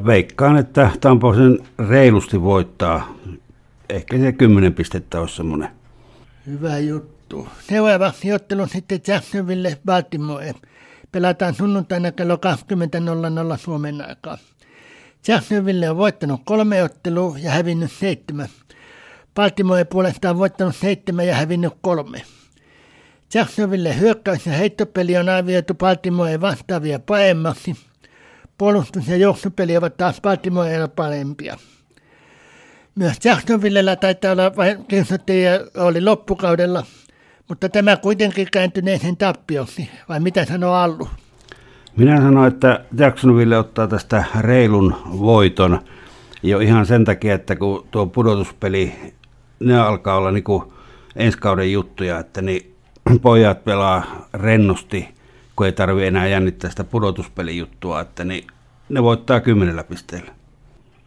Veikkaan, että Tampa sen reilusti voittaa. Ehkä se kymmenen pistettä olisi semmoinen. Hyvä juttu. Seuraavaksi ottelu sitten Jacksonville Baltimore. Pelataan sunnuntaina kello 20.00 Suomen aikaa. Jacksonville on voittanut kolme ottelua ja hävinnyt seitsemän. Baltimore puolestaan voittanut seitsemän ja hävinnyt kolme. Jacksonville hyökkäys- ja heittopeli on arvioitu Baltimoreen vastaavia paremmaksi. Puolustus- ja johtopeli ovat taas Baltimoreella parempia. Myös Jacksonvillellä taitaa olla vain oli loppukaudella, mutta tämä kuitenkin kääntyneen sen tappioksi, vai mitä sanoo Allu? Minä sanoin, että Jacksonville ottaa tästä reilun voiton jo ihan sen takia, että kun tuo pudotuspeli, ne alkaa olla niin kuin ensi kauden juttuja, että niin pojat pelaa rennosti, kun ei tarvi enää jännittää sitä pudotuspelijuttua, että niin ne voittaa kymmenellä pisteellä.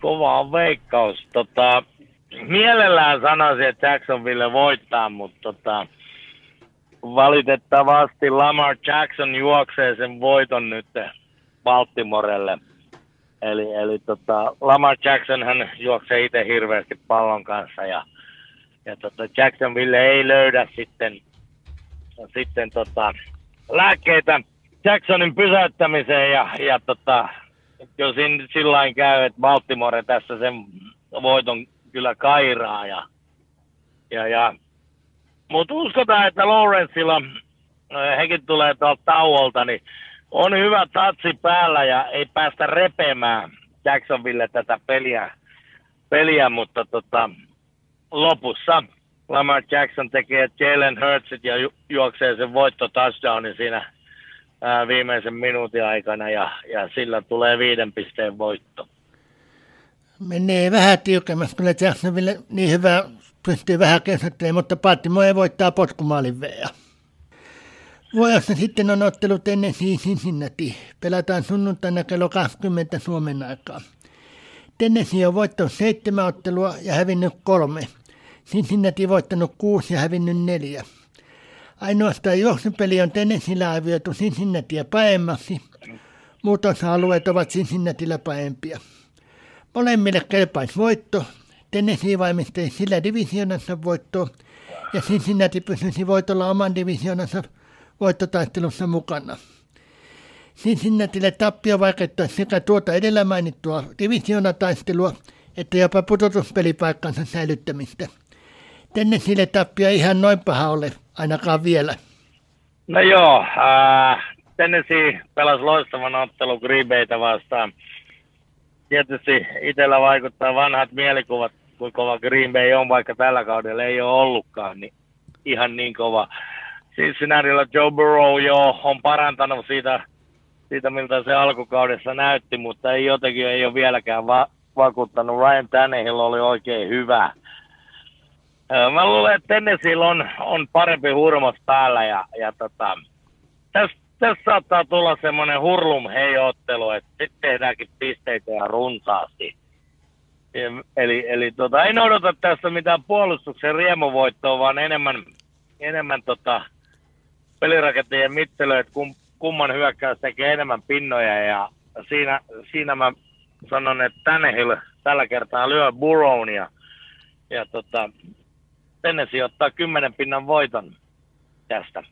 Kova on veikkaus. Tota, mielellään sanoisin, että Jacksonville voittaa, mutta tota, valitettavasti Lamar Jackson juoksee sen voiton nyt Baltimorelle. Eli, eli tota, Lamar Jackson hän juoksee itse hirveästi pallon kanssa ja, ja tota, Jacksonville ei löydä sitten, sitten tota, lääkkeitä Jacksonin pysäyttämiseen ja, ja tota, jos sillä käy, että Baltimore tässä sen voiton kyllä kairaa ja, ja, ja mutta uskotaan, että Lawrenceilla, hekin tulee tuolta tauolta, niin on hyvä tatsi päällä ja ei päästä repemään Jacksonville tätä peliä, peliä mutta tota, lopussa Lamar Jackson tekee Jalen Hurtsit ja ju- juoksee sen voitto touchdownin siinä ää, viimeisen minuutin aikana ja, ja sillä tulee viiden pisteen voitto. Menee vähän tiukemmaksi, kyllä Jacksonville niin hyvä pystyy vähän keskittymään, mutta Baltimore voittaa potkumaalin veja. Vuorossa sitten on ottelut ennen Cincinnati. Pelataan sunnuntaina kello 20 Suomen aikaa. Tennessee on voittanut seitsemän ottelua ja hävinnyt kolme. Cincinnati voittanut kuusi ja hävinnyt neljä. Ainoastaan juoksupeli on Tennesseellä arvioitu Cincinnatia paemmaksi. Muut osa-alueet ovat Cincinnatilla paempia. Molemmille kelpaisi voitto. Tennessee valmisteli sillä divisionansa voittoa ja Cincinnati pysyisi voitolla oman divisionansa voittotaistelussa mukana. Cincinnatille tappio vaikeuttaisi sekä tuota edellä mainittua divisionataistelua että jopa pudotuspelipaikkansa säilyttämistä. Tennesseelle tappio ihan noin paha ole, ainakaan vielä. No joo, äh, Tennessee pelasi loistavan ottelun Green vastaan. Tietysti itsellä vaikuttaa vanhat mielikuvat, kuinka kova Green Bay on, vaikka tällä kaudella ei ole ollutkaan, niin ihan niin kova. Cincinnatilla Joe Burrow jo on parantanut siitä, siitä, miltä se alkukaudessa näytti, mutta ei jotenkin ei ole vieläkään va- vakuuttanut. Ryan Tannehill oli oikein hyvä. Mä luulen, että Tennesseellä on, on parempi hurmos päällä ja, ja tota, tässä täs saattaa tulla semmoinen hurlum heiottelu, että sitten tehdäänkin pisteitä ja runsaasti. Eli, eli tota, en odota tässä mitään puolustuksen riemuvoittoa, vaan enemmän, enemmän tota, pelirakentajien mittelöä, että kum, kumman hyökkäys tekee enemmän pinnoja. Ja siinä, siinä mä sanon, että Tannehill tällä kertaa lyö Burrown ja, ja tota, Tennessee ottaa kymmenen pinnan voiton tästä.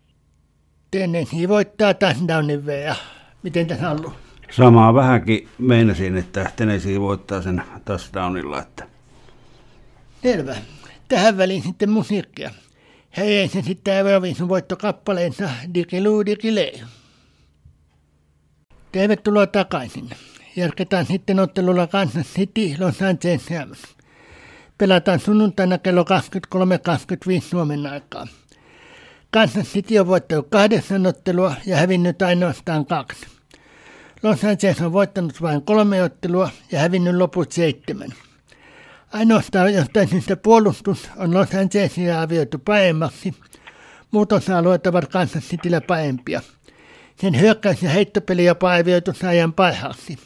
Tennessee voittaa touchdownin ja miten tässä on ollut? Samaa vähänkin meinasin, että Tennessee voittaa sen touchdownilla. Että... Selvä. Tähän väliin sitten musiikkia. Hei se sitten Euroviisun voittokappaleensa Digiloo Digilei. Tervetuloa takaisin. Jatketaan sitten ottelulla Kansas City Los Angeles Rams. Pelataan sunnuntaina kello 23.25 Suomen aikaa. Kansas City on voittanut kahdeksan ottelua ja hävinnyt ainoastaan kaksi. Los Angeles on voittanut vain kolme ottelua ja hävinnyt loput seitsemän. Ainoastaan jostain syystä puolustus on Los Angelesia arvioitu paemmaksi. Muut osa-alueet ovat Kansas Cityllä paempia. Sen hyökkäys- ja heittopeli jopa arvioitu saajan parhaaksi.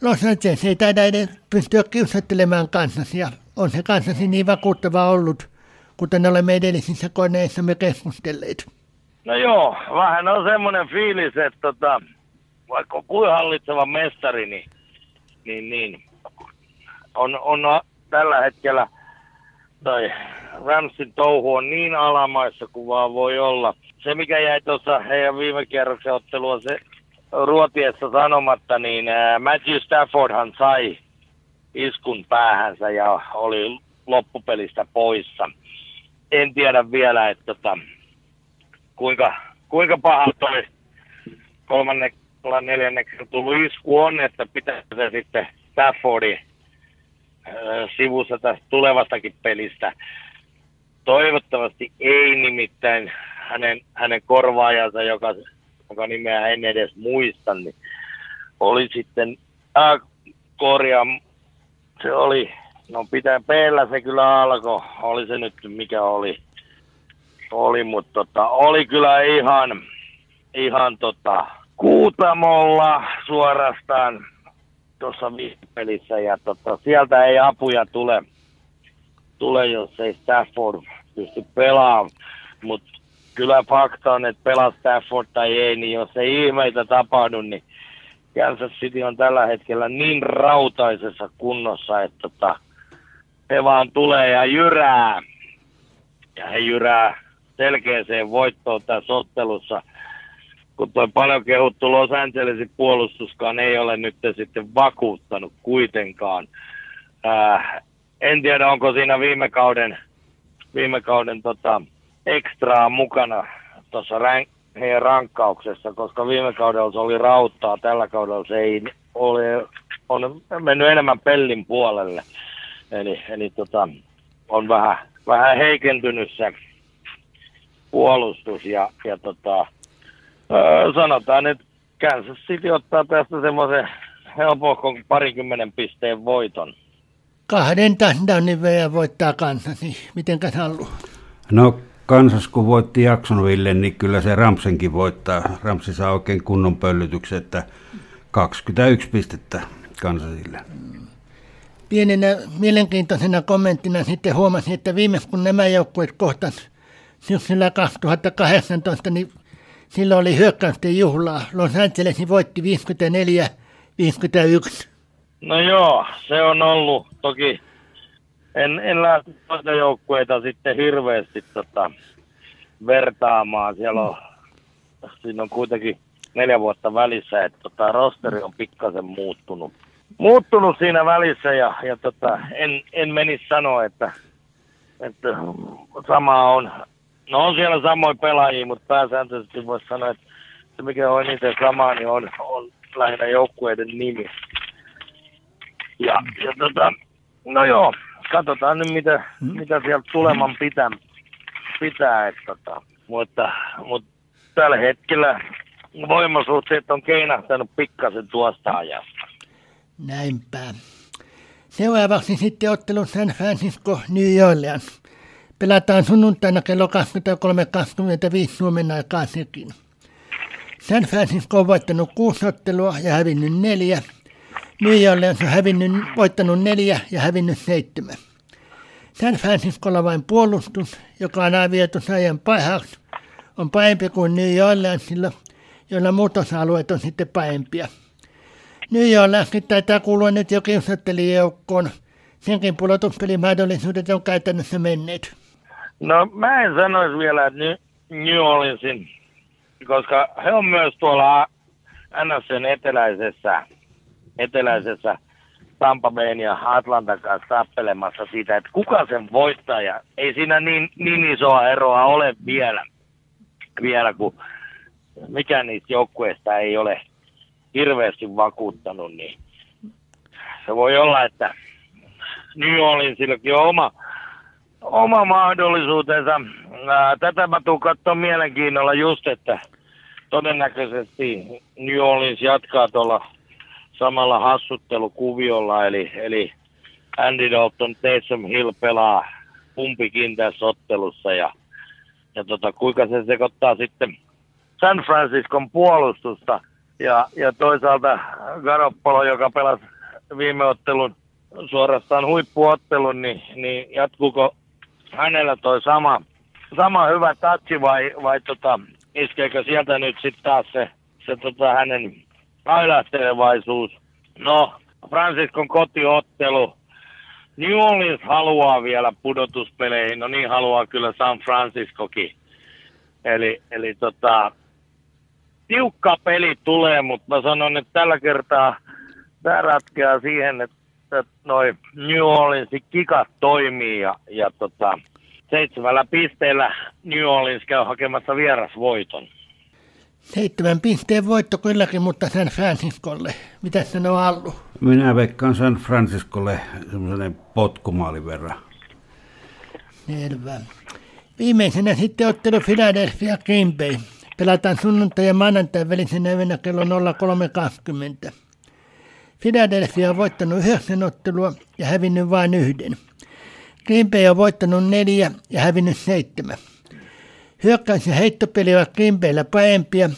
Los Angeles ei taida edes pystyä kiusattelemaan Kansasia. On se Kansasi niin vakuuttava ollut, kuten olemme edellisissä koneissamme keskustelleet. No joo, vähän on semmoinen fiilis, että tota, vaikka kuin hallitseva mestari, niin, niin, niin on, on tällä hetkellä tai Ramsin touhu on niin alamaissa kuin vaan voi olla. Se, mikä jäi tuossa heidän viime kierroksen ottelua se ruotiessa sanomatta, niin Matthew Staffordhan sai iskun päähänsä ja oli loppupelistä poissa. En tiedä vielä, että tota, kuinka, kuinka paha toi kolmannella neljänneksi tullut isku on, että pitää se sitten Staffordin sivussa tästä tulevastakin pelistä. Toivottavasti ei nimittäin hänen, hänen korvaajansa, joka, joka nimeä en edes muista, niin oli sitten äh, korjaa, se oli, no pitää peellä se kyllä alkoi, oli se nyt mikä oli, oli mutta tota, oli kyllä ihan, ihan tota, kuutamolla suorastaan tuossa pelissä ja tota, sieltä ei apuja tule, tule jos ei Stafford pysty pelaamaan. Mutta kyllä fakta on, että pelaa Stafford tai ei, niin jos ei ihmeitä tapahdu, niin Kansas City on tällä hetkellä niin rautaisessa kunnossa, että tota, he vaan tulee ja jyrää. Ja he jyrää selkeäseen voittoon tässä ottelussa – kun tuo paljon kehuttu Los Angelesin puolustuskaan ei ole nyt sitten vakuuttanut kuitenkaan. Ää, en tiedä, onko siinä viime kauden, viime kauden tota, ekstraa mukana tuossa rank, heidän rankkauksessa, koska viime kaudella se oli rauttaa, tällä kaudella se ei ole, on mennyt enemmän pellin puolelle. Eli, eli tota, on vähän, vähän heikentynyt se puolustus ja, ja tota, Öö, sanotaan, että Kansas City ottaa tästä semmoisen helpohkon parikymmenen pisteen voiton. Kahden touchdownin vielä voittaa Kansas, niin miten haluaa? No Kansas kun voitti Jacksonville, niin kyllä se Ramsenkin voittaa. Ramsi saa oikein kunnon pöllytyksen, että 21 pistettä Kansasille. Pienenä mielenkiintoisena kommenttina sitten huomasin, että viimeksi kun nämä joukkueet kohtas syksyllä 2018, niin silloin oli hyökkäysten juhlaa. Los Angeles voitti 54-51. No joo, se on ollut toki. En, en lähti noita joukkueita sitten hirveästi tota, vertaamaan. Siellä on, siinä on kuitenkin neljä vuotta välissä, että tota, rosteri on pikkasen muuttunut. Muuttunut siinä välissä ja, ja tota, en, en menisi sanoa, että, että sama on. No on siellä samoin pelaajia, mutta pääsääntöisesti voisi sanoa, että se mikä on niitä samaa, niin on, on lähinnä joukkueiden nimi. Ja, ja tota, no joo, katsotaan nyt mitä, hmm. mitä sieltä tuleman pitää. pitää että, tota, mutta, mutta tällä hetkellä voimasuhteet on keinahtanut pikkasen tuosta ajasta. Näinpä. Seuraavaksi sitten ottelu San Francisco New Orleans. Pelataan sunnuntaina kello 23.25 Suomen aikaa sekin. San Francisco on voittanut kuusi ottelua ja hävinnyt neljä. New Orleans on hävinnyt, voittanut neljä ja hävinnyt seitsemän. San Franciscolla vain puolustus, joka on arvioitu ajan parhaaksi, on parempi kuin New Orleansilla, joilla muutosalueet on sitten parempia. New Orleanskin taitaa kuulua nyt jo kiusattelijoukkoon. Senkin pudotuspelimahdollisuudet on käytännössä menneet. No mä en sanoisi vielä, että New Orleansin, koska he on myös tuolla NSN eteläisessä, eteläisessä Tampa Bayn ja Atlantan kanssa tappelemassa siitä, että kuka sen voittaja. Ei siinä niin, niin isoa eroa ole vielä, vielä kun mikään niistä joukkueista ei ole hirveästi vakuuttanut, niin se voi olla, että New Orleansillakin on oma, oma mahdollisuutensa. Tätä mä tuun katsoa mielenkiinnolla just, että todennäköisesti New Orleans jatkaa tuolla samalla hassuttelukuviolla, eli, eli Andy Dalton, Taysom Hill pelaa kumpikin tässä ottelussa ja, ja tota, kuinka se sekoittaa sitten San Franciscon puolustusta ja, ja toisaalta Garoppolo, joka pelasi viime ottelun suorastaan huippuottelun, niin, niin jatkuuko hänellä toi sama, sama hyvä touchi vai, vai tota, iskeekö sieltä nyt sitten taas se, se tota hänen ailahtelevaisuus. No, Franciscon kotiottelu. New Orleans haluaa vielä pudotuspeleihin, no niin haluaa kyllä San Franciscokin. Eli, eli tota, tiukka peli tulee, mutta mä sanon, että tällä kertaa tämä ratkeaa siihen, että, noin New Orleansin kikat toimii ja, ja tota, seitsemällä pisteellä New Orleans käy hakemassa vierasvoiton. Seitsemän pisteen voitto kylläkin, mutta San Franciscolle. Mitä sanoo Allu? Minä veikkaan San Franciscolle semmoisen potkumaalin verran. Selvä. Viimeisenä sitten ottelu Philadelphia Green Bay. Pelataan sunnuntai ja maanantai välisenä yönä kello 03.20. Philadelphia on voittanut yhdeksän ottelua ja hävinnyt vain yhden. Green Bay on voittanut neljä ja hävinnyt seitsemän. Hyökkäys- ja heittopeli ovat Green Bayllä parempia.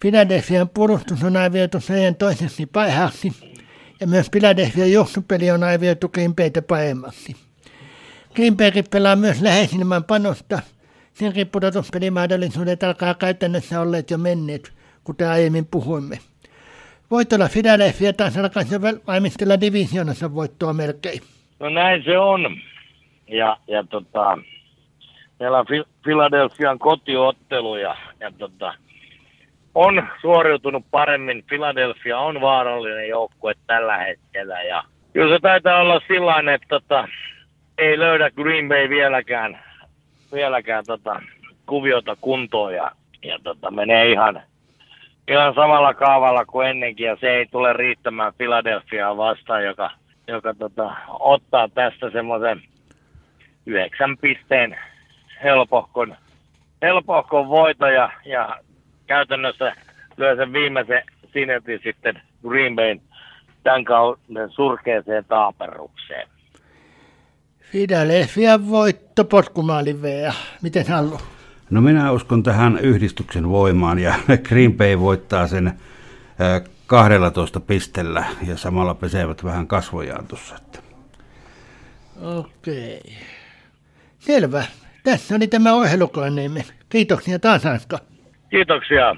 Philadelphian puolustus on arvioitu sarjan toiseksi parhaaksi ja myös Philadelphian johtopeli on arvioitu Green Baytä paremmaksi. Green Bay pelaa myös läheisimmän panosta. Senkin pudotuspelimahdollisuudet alkaa käytännössä olleet jo menneet, kuten aiemmin puhuimme. Voitolla Philadelphia taas alkaisi valmistella divisionassa voittoa melkein. No näin se on. Ja, ja tota, meillä on Philadelphian kotiottelu ja, ja tota, on suoriutunut paremmin. Philadelphia on vaarallinen joukkue tällä hetkellä ja kyllä se taitaa olla sillä että tota, ei löydä Green Bay vieläkään, vieläkään tota, kuviota kuntoon ja, ja tota, menee ihan, ihan samalla kaavalla kuin ennenkin ja se ei tule riittämään Philadelphiaa vastaan, joka, joka tota, ottaa tästä semmoisen yhdeksän pisteen helpohkon, helpohkon voito ja, ja käytännössä lyö sen viimeisen sinetin sitten Green Bayn tämän kauden surkeeseen taaperukseen. Philadelphia voitto potkumaalin vea. Miten Hallu? No minä uskon tähän yhdistyksen voimaan ja Green Bay voittaa sen 12 pistellä ja samalla pesevät vähän kasvojaan tuossa. Okei. Selvä. Tässä oli tämä ohjelukoneemme. Kiitoksia taas Anska. Kiitoksia.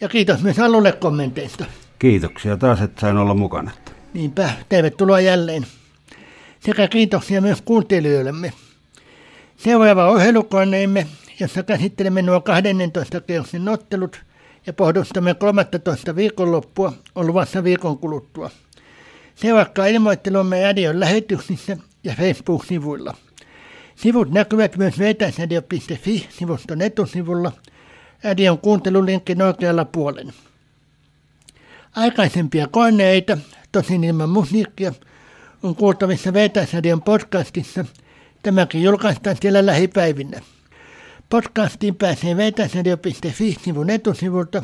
Ja kiitos myös Alulle kommenteista. Kiitoksia taas, että sain olla mukana. Niinpä, tervetuloa jälleen. Sekä kiitoksia myös kuuntelijoillemme. Seuraava ohjelukoneemme, jossa käsittelemme nuo 12 kierroksen ottelut ja pohdustamme 13 viikonloppua, on luvassa viikon kuluttua. Seuratkaa ilmoittelumme radion lähetyksissä ja Facebook-sivuilla. Sivut näkyvät myös vetäisradio.fi-sivuston etusivulla, radion kuuntelulinkin oikealla puolen. Aikaisempia koneita, tosin ilman musiikkia, on kuultavissa Vetäisradion podcastissa. Tämäkin julkaistaan siellä lähipäivinä. Podcastiin pääsee vetäisradio.fi-sivun etusivulta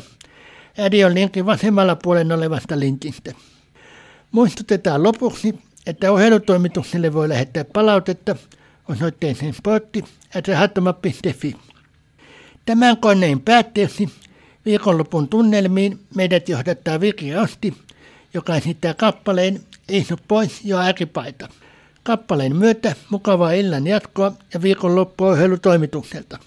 radion linkin vasemmalla puolen olevasta linkistä. Muistutetaan lopuksi, että ohjelutoimitukselle voi lähettää palautetta osoitteeseen sportti.rahattomat.fi. Tämän koneen päätteeksi viikonlopun tunnelmiin meidät johdattaa Viki Osti, joka esittää kappaleen Istu pois jo äkipaita. Kappaleen myötä mukavaa illan jatkoa ja viikonloppu ohjelutoimitukselta.